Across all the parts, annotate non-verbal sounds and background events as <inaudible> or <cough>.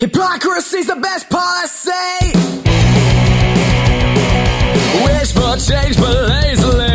Hypocrisy's the best policy. Wish for change, but lazily.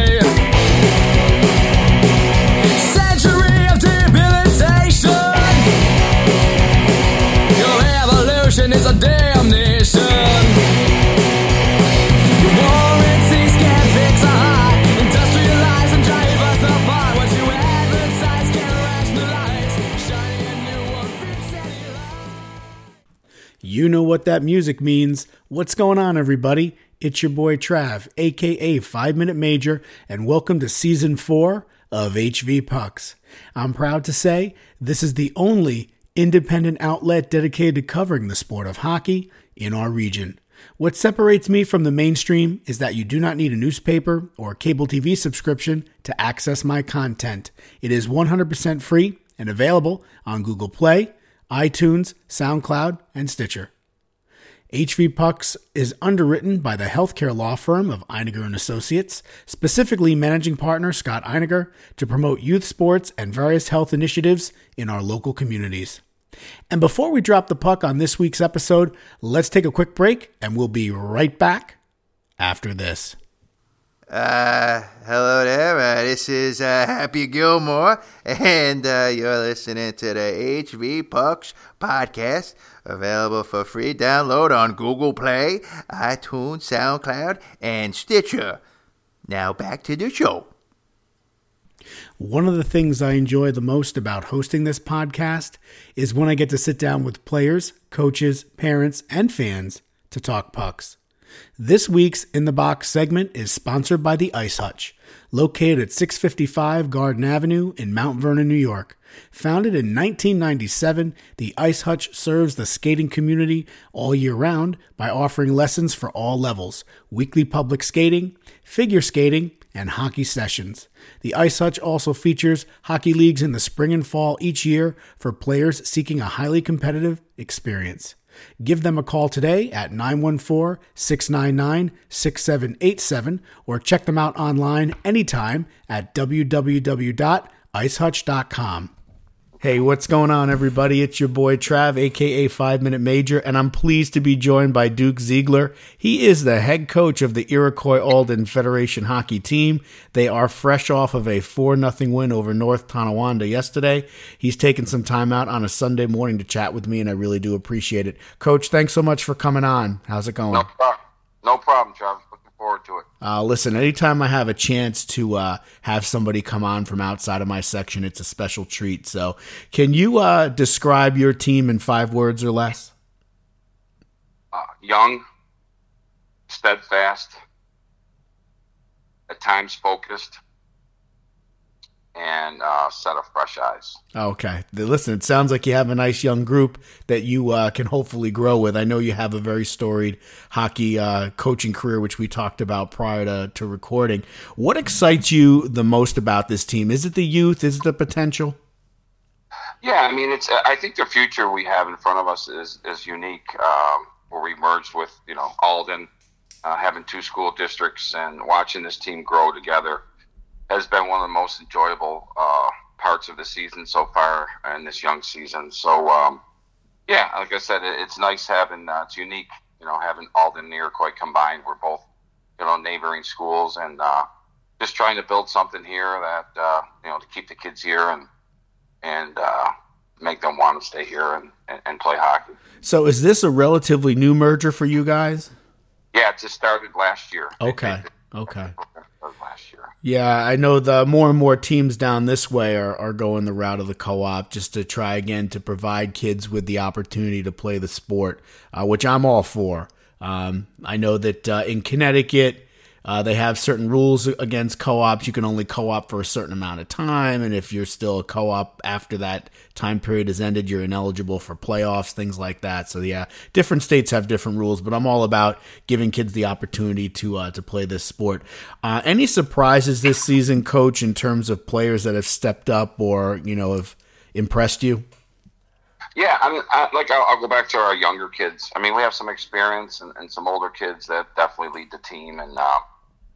You know what that music means. What's going on, everybody? It's your boy Trav, aka 5 Minute Major, and welcome to Season 4 of HV Pucks. I'm proud to say this is the only independent outlet dedicated to covering the sport of hockey in our region. What separates me from the mainstream is that you do not need a newspaper or cable TV subscription to access my content. It is 100% free and available on Google Play, iTunes, SoundCloud, and Stitcher. HV Pucks is underwritten by the healthcare law firm of Einiger and Associates, specifically managing partner Scott Einiger, to promote youth sports and various health initiatives in our local communities. And before we drop the puck on this week's episode, let's take a quick break and we'll be right back after this. Uh, hello there. Uh, this is uh, Happy Gilmore, and uh, you're listening to the HV Pucks podcast, available for free download on Google Play, iTunes, SoundCloud, and Stitcher. Now back to the show. One of the things I enjoy the most about hosting this podcast is when I get to sit down with players, coaches, parents, and fans to talk pucks. This week's In the Box segment is sponsored by the Ice Hutch, located at 655 Garden Avenue in Mount Vernon, New York. Founded in 1997, the Ice Hutch serves the skating community all year round by offering lessons for all levels weekly public skating, figure skating, and hockey sessions. The Ice Hutch also features hockey leagues in the spring and fall each year for players seeking a highly competitive experience. Give them a call today at 914 699 6787 or check them out online anytime at www.icehutch.com. Hey, what's going on, everybody? It's your boy Trav, aka 5 Minute Major, and I'm pleased to be joined by Duke Ziegler. He is the head coach of the Iroquois Alden Federation hockey team. They are fresh off of a 4 0 win over North Tonawanda yesterday. He's taken some time out on a Sunday morning to chat with me, and I really do appreciate it. Coach, thanks so much for coming on. How's it going? No problem. No problem, Travis. Forward to it. Uh, listen, anytime I have a chance to uh, have somebody come on from outside of my section, it's a special treat. So, can you uh, describe your team in five words or less? Uh, young, steadfast, at times focused, and uh, set of fresh eyes. Okay. Listen, it sounds like you have a nice young group that you uh, can hopefully grow with. I know you have a very storied hockey uh, coaching career, which we talked about prior to, to recording. What excites you the most about this team? Is it the youth? Is it the potential? Yeah, I mean, it's. I think the future we have in front of us is is unique. Um, where we merged with you know Alden, uh, having two school districts, and watching this team grow together has been one of the most enjoyable uh, parts of the season so far in this young season. So, um, yeah, like I said, it, it's nice having. Uh, it's unique, you know, having Alden and Iroquois combined. We're both you know neighboring schools, and uh, just trying to build something here that uh, you know to keep the kids here and and uh, make them want to stay here and, and, and play hockey. So, is this a relatively new merger for you guys? Yeah, it just started last year. Okay. <laughs> Okay. Last year. Yeah, I know the more and more teams down this way are, are going the route of the co-op just to try again to provide kids with the opportunity to play the sport, uh, which I'm all for. Um, I know that uh, in Connecticut, uh, they have certain rules against co-ops. You can only co-op for a certain amount of time, and if you're still a co-op after that time period has ended, you're ineligible for playoffs, things like that. So yeah, different states have different rules, but I'm all about giving kids the opportunity to uh, to play this sport. Uh, any surprises this season, Coach, in terms of players that have stepped up or you know have impressed you? Yeah, I mean, I, like I'll, I'll, go back to our younger kids. I mean, we have some experience and, and some older kids that definitely lead the team, and uh,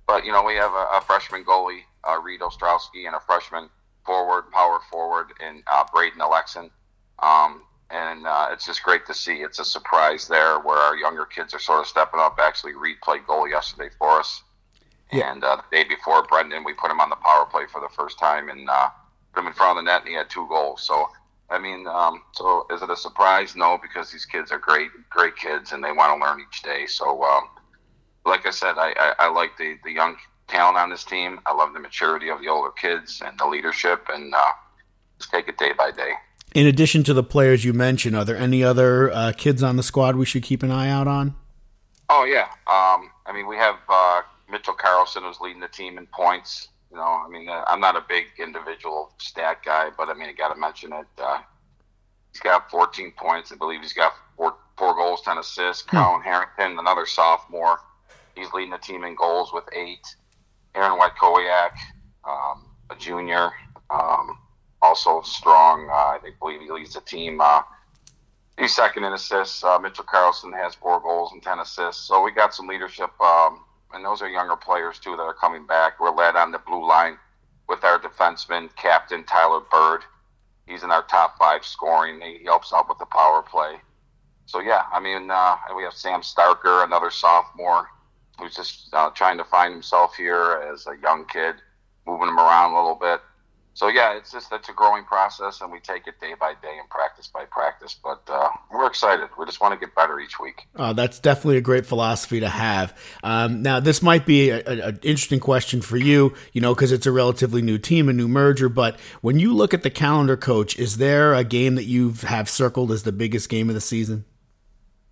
but you know, we have a, a freshman goalie, uh, Reed Ostrowski, and a freshman forward, power forward, in uh, Braden Alexin. Um, and uh, it's just great to see. It's a surprise there where our younger kids are sort of stepping up. Actually, Reed played goal yesterday for us, Yeah. and uh, the day before Brendan, we put him on the power play for the first time and uh, put him in front of the net, and he had two goals. So. I mean, um, so is it a surprise? No, because these kids are great, great kids, and they want to learn each day. So, um, like I said, I, I, I like the, the young talent on this team. I love the maturity of the older kids and the leadership, and uh, just take it day by day. In addition to the players you mentioned, are there any other uh, kids on the squad we should keep an eye out on? Oh yeah, um, I mean we have uh, Mitchell Carlson who's leading the team in points. You know, I mean uh, I'm not a big individual stat guy, but I mean I got to mention it. Uh, he's got 14 points. I believe he's got four four goals, 10 assists. Colin Harrington, another sophomore, he's leading the team in goals with eight. Aaron Whitekowiak, um, a junior, um, also strong. Uh, I believe he leads the team. Uh, he's second in assists. Uh, Mitchell Carlson has four goals and 10 assists. So we got some leadership, um, and those are younger players too that are coming back. We're led on the blue line with our defenseman, captain Tyler Bird. He's in our top five scoring. He helps out with the power play. So yeah, I mean, uh, we have Sam Starker, another sophomore, who's just uh, trying to find himself here as a young kid, moving him around a little bit. So yeah, it's just it's a growing process, and we take it day by day and practice by practice. But uh, we're excited. We just want to get better each week. Uh, that's definitely a great philosophy to have. Um, now, this might be an interesting question for you, you know, because it's a relatively new team, a new merger. But when you look at the calendar, coach, is there a game that you have circled as the biggest game of the season?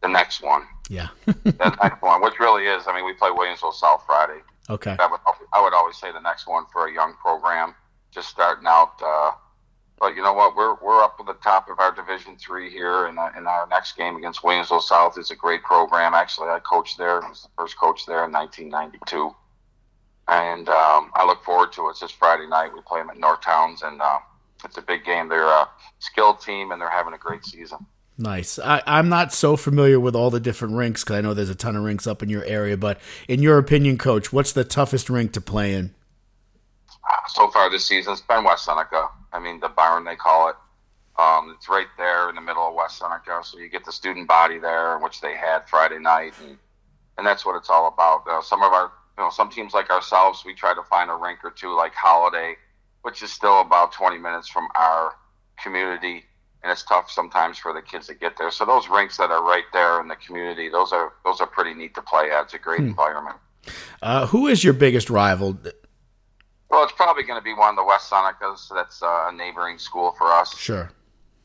The next one, Yeah. <laughs> the next one, which really is. I mean, we play Williamsville South Friday. okay. I would, I would always say the next one for a young program, just starting out. Uh, but you know what? We're we're up at the top of our Division Three here, and, uh, and our next game against Williamsville South is a great program. Actually, I coached there. I was the first coach there in 1992, and um, I look forward to it. It's this Friday night. We play them at North Towns, and uh, it's a big game. They're a skilled team, and they're having a great season. Nice. I, I'm not so familiar with all the different rinks because I know there's a ton of rinks up in your area. But in your opinion, coach, what's the toughest rink to play in? so far this season, it's been West Seneca. I mean, the Byron they call it. Um, it's right there in the middle of West Seneca, so you get the student body there, which they had Friday night, and and that's what it's all about. Uh, some of our, you know, some teams like ourselves, we try to find a rink or two like Holiday, which is still about 20 minutes from our community, and it's tough sometimes for the kids to get there. So those rinks that are right there in the community, those are those are pretty neat to play at. It's a great environment. Uh, who is your biggest rival? Well, it's probably going to be one of the West Senecas. That's uh, a neighboring school for us. Sure.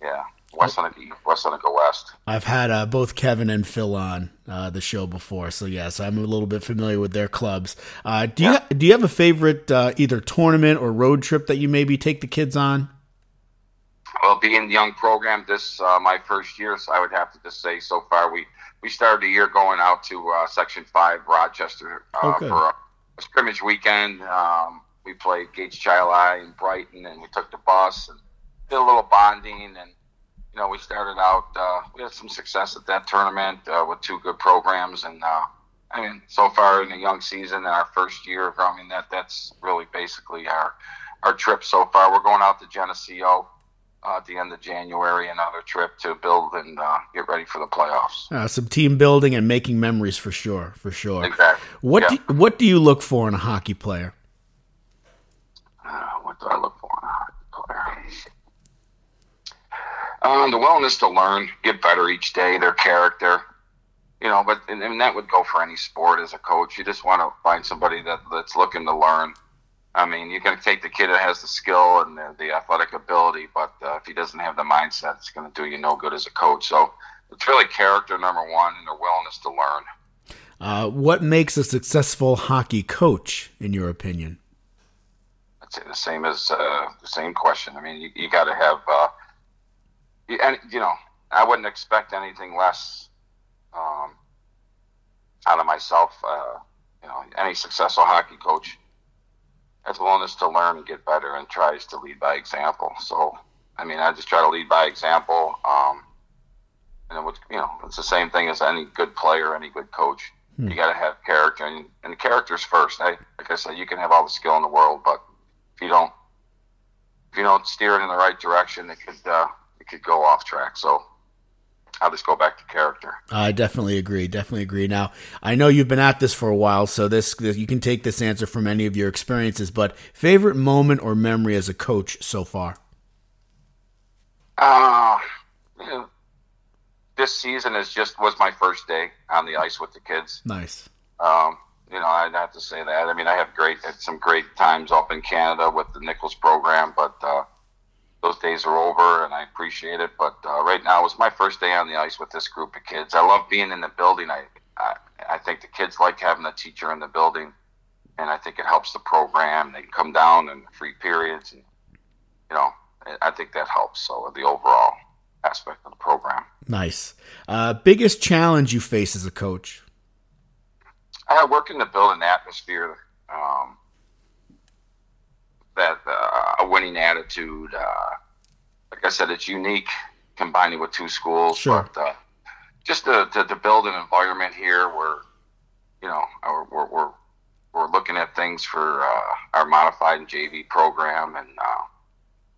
Yeah, West Seneca, West Seneca West. I've had uh, both Kevin and Phil on uh, the show before, so yes, I'm a little bit familiar with their clubs. Uh, do you do you have a favorite uh, either tournament or road trip that you maybe take the kids on? Well, being the young program, this uh, my first year, so I would have to just say so far we we started the year going out to uh, Section Five, Rochester, uh, Okay. for a, a scrimmage weekend. Um, we played Gates Chili in Brighton, and we took the bus and did a little bonding, and you know we started out. Uh, we had some success at that tournament uh, with two good programs, and uh, I mean so far in the young season, in our first year, I mean that that's really basically our our trip so far. We're going out to Geneseo uh, at the end of January, another trip to build and uh, get ready for the playoffs. Uh, some team building and making memories for sure, for sure. Exactly. What Yeah. do, what do you look for in a hockey player? Uh, what do I look for in a hockey player? Um, the willingness to learn, get better each day, their character. You know, but and, and that would go for any sport as a coach. You just want to find somebody that that's looking to learn. I mean, you can take the kid that has the skill and the, the athletic ability, but uh, if he doesn't have the mindset, it's going to do you no good as a coach. So it's really character number one, and their willingness to learn. Uh, what makes a successful hockey coach, in your opinion? I'd say the same as uh, the same question. I mean, you, you got to have, uh, you, and you know, I wouldn't expect anything less um, out of myself. Uh, you know, any successful hockey coach has willingness to learn and get better and tries to lead by example. So, I mean, I just try to lead by example. Um, and it would, you know, it's the same thing as any good player, any good coach. You got to have character, and, and character's first. I, like I said, you can have all the skill in the world, but if you don't if you don't steer it in the right direction, it could uh, it could go off track. So I'll just go back to character. I definitely agree. Definitely agree. Now, I know you've been at this for a while, so this, this you can take this answer from any of your experiences. But favorite moment or memory as a coach so far? Uh, you know, this season is just was my first day on the ice with the kids. Nice. Um, you know, I'd have to say that. I mean, I have great had some great times up in Canada with the Nichols program, but uh, those days are over, and I appreciate it. But uh, right now, it was my first day on the ice with this group of kids. I love being in the building. I, I I think the kids like having a teacher in the building, and I think it helps the program. They can come down in free periods, and you know, I- I think that helps. So the overall aspect of the program. Nice. Uh, biggest challenge you face as a coach? I work in the building atmosphere um, that uh, a winning attitude. Uh, like I said, it's unique combining with two schools, Sure. but uh, just to, to, to build an environment here where you know we're we're, we're, we're looking at things for uh, our modified and JV program and. Uh,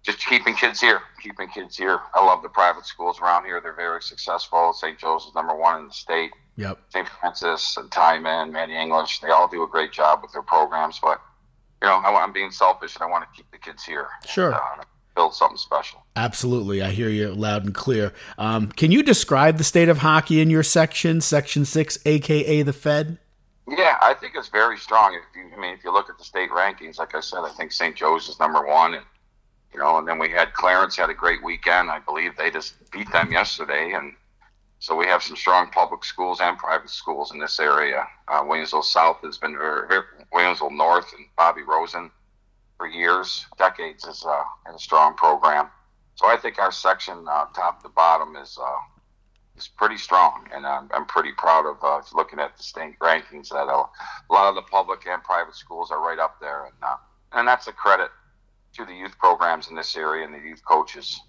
just keeping kids here, keeping kids here. I love the private schools around here. They're very successful. St. Joseph's number one in the state. Yep. St. Francis and Timon, Manny English, they all do a great job with their programs. But, you know, I, I'm being selfish and I want to keep the kids here. Sure. And, uh, build something special. Absolutely. I hear you loud and clear. Um, can you describe the state of hockey in your section, Section 6, aka the Fed? Yeah, I think it's very strong. If you, I mean, if you look at the state rankings, like I said, I think St. Joe's is number one, and you know, and then we had Clarence had a great weekend. I believe they just beat them yesterday, and so we have some strong public schools and private schools in this area. Uh, Williamsville South has been very, very Williamsville North and Bobby Rosen for years, decades is, uh, is a strong program. So I think our section, uh, top to bottom, is uh, is pretty strong, and I'm, I'm pretty proud of uh, looking at the state rankings that a, a lot of the public and private schools are right up there, and uh, and that's a credit to the youth programs in this area and the youth coaches.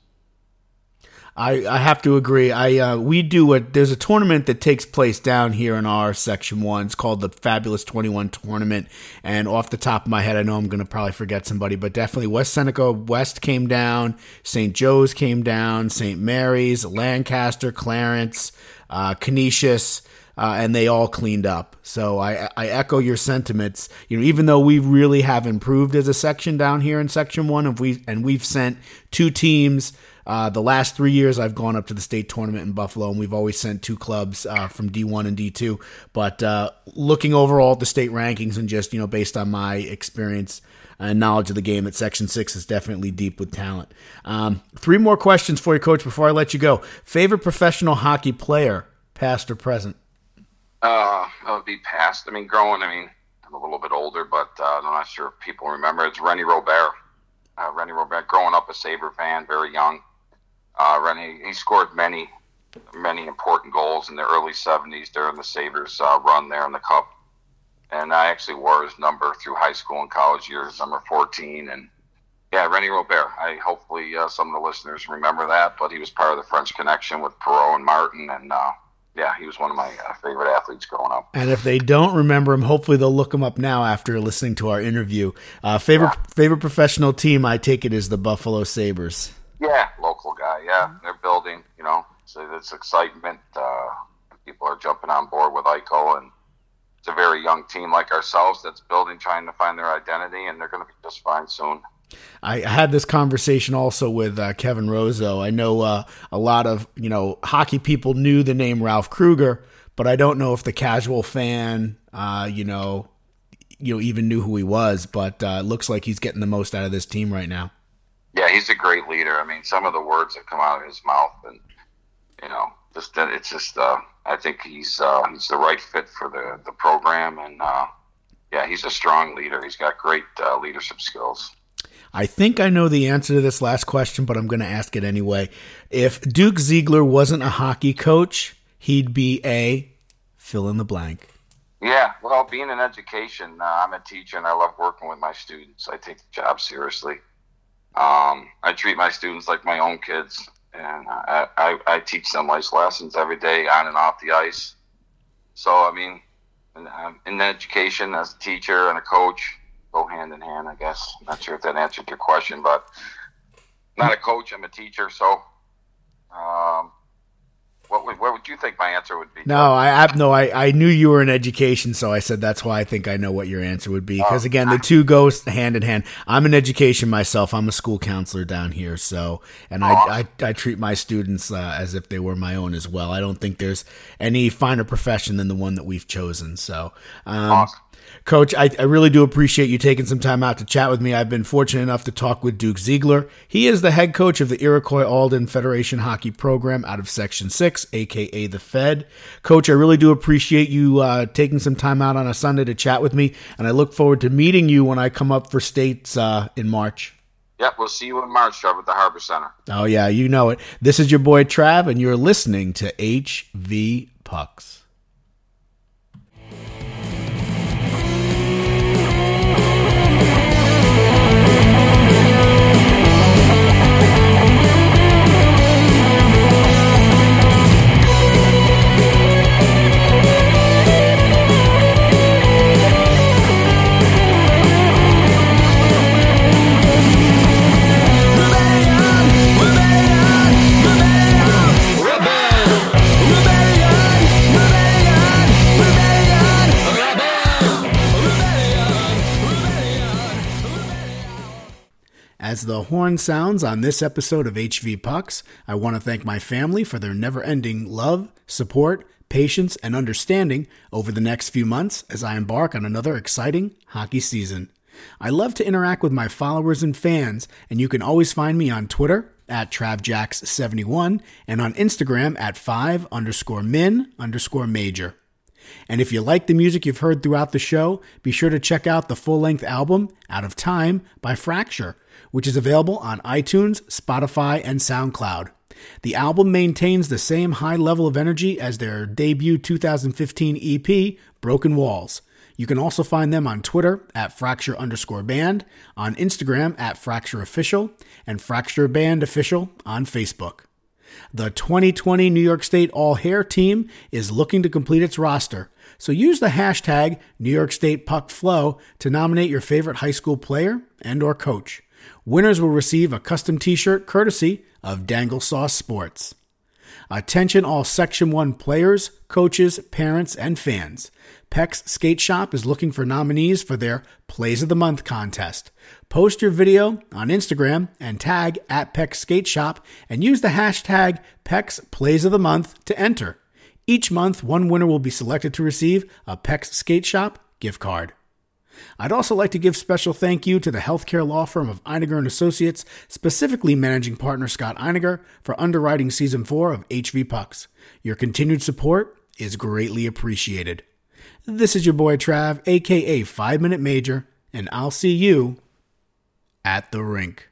I, I have to agree. I uh, we do a there's a tournament that takes place down here in our section one. It's called the Fabulous Twenty One Tournament. And off the top of my head, I know I'm going to probably forget somebody, but definitely West Seneca West came down, St. Joe's came down, St. Mary's, Lancaster, Clarence, uh, Canisius. Uh, and they all cleaned up. So I, I echo your sentiments. You know, even though we really have improved as a section down here in Section One, and we and we've sent two teams. Uh, the last three years, I've gone up to the state tournament in Buffalo, and we've always sent two clubs uh, from D1 and D2. But uh, looking overall at the state rankings, and just you know, based on my experience and knowledge of the game, that Section Six is definitely deep with talent. Um, three more questions for you, Coach, before I let you go. Favorite professional hockey player, past or present? Uh, that would be past. I mean, growing. I mean, I'm a little bit older, but uh, I'm not sure if people remember. It's Rene Robert. Uh, Rene Robert, growing up a Sabre fan, very young. Uh, Rene, he scored many, many important goals in the early '70s during the Sabres uh, run there in the Cup. And I actually wore his number through high school and college years, number 14. And yeah, Rene Robert. I hopefully uh, some of the listeners remember that, but he was part of the French Connection with Perreault and Martin, and uh, yeah, he was one of my uh, favorite athletes growing up. And if they don't remember him, hopefully they'll look him up now after listening to our interview. Uh, favorite favorite professional team, I take it, is the Buffalo Sabres. Yeah. Yeah, they're building. You know, so it's excitement. Uh, people are jumping on board with Eichel, and it's a very young team like ourselves that's building, trying to find their identity, and they're going to be just fine soon. I had this conversation also with uh, Kevin Rozo. I know uh, a lot of you know hockey people knew the name Ralph Krueger, but I don't know if the casual fan, uh, you know, you know, even knew who he was. But uh, it looks like he's getting the most out of this team right now. Yeah, he's a great leader. I mean, some of the words that come out of his mouth, and you know, just it's just. Uh, I think he's uh, he's the right fit for the the program, and uh, yeah, he's a strong leader. He's got great uh, leadership skills. I think I know the answer to this last question, but I'm going to ask it anyway. If Duke Ziegler wasn't a hockey coach, he'd be a fill in the blank. Yeah, well, being in education, uh, I'm a teacher and I love working with my students. I take the job seriously. Um, I treat my students like my own kids, and I, I, I teach them life lessons every day on and off the ice. So, I mean, in, um, in education, as a teacher and a coach, go hand in hand, I guess. I'm not sure if that answered your question, but not a coach, I'm a teacher. So, um, What would, what would you think my answer would be? No, I, I no, I, I knew you were in education, so I said that's why I think I know what your answer would be. Because again, the two go hand in hand. I'm in education myself. I'm a school counselor down here, so and I I, I treat my students uh, as if they were my own as well. I don't think there's any finer profession than the one that we've chosen. So, um, Awesome. Coach, I, I really do appreciate you taking some time out to chat with me. I've been fortunate enough to talk with Duke Ziegler. He is the head coach of the Iroquois Alden Federation Hockey Program out of Section 6, aka the Fed. Coach, I really do appreciate you uh, taking some time out on a Sunday to chat with me, and I look forward to meeting you when I come up for states uh, in March. Yep, we'll see you in March, Trav, at the Harbor Center. Oh, yeah, you know it. This is your boy Trav, and you're listening to HV Pucks. The horn sounds on this episode of HV Pucks, I want to thank my family for their never ending love, support, patience, and understanding over the next few months as I embark on another exciting hockey season. I love to interact with my followers and fans, and you can always find me on Twitter at TravJax71 and on Instagram at 5 underscore min underscore major. And if you like the music you've heard throughout the show, be sure to check out the full length album, Out of Time, by Fracture, which is available on iTunes, Spotify, and SoundCloud. The album maintains the same high level of energy as their debut 2015 EP, Broken Walls. You can also find them on Twitter at Fracture underscore band, on Instagram at Fracture Official, and Fracture Band Official on Facebook. The 2020 New York State All Hair team is looking to complete its roster, so use the hashtag New York State Puck Flow to nominate your favorite high school player and or coach. Winners will receive a custom t-shirt courtesy of Dangle Sauce Sports. Attention all Section 1 players, coaches, parents, and fans. Peck's Skate Shop is looking for nominees for their Plays of the Month contest. Post your video on Instagram and tag at Peck's Skate Shop and use the hashtag Peck's Plays of the Month to enter. Each month, one winner will be selected to receive a Peck's Skate Shop gift card. I'd also like to give special thank you to the healthcare law firm of Einiger and Associates, specifically managing partner Scott Einiger, for underwriting season 4 of HV Pucks. Your continued support is greatly appreciated. This is your boy Trav, aka 5 Minute Major, and I'll see you at the rink.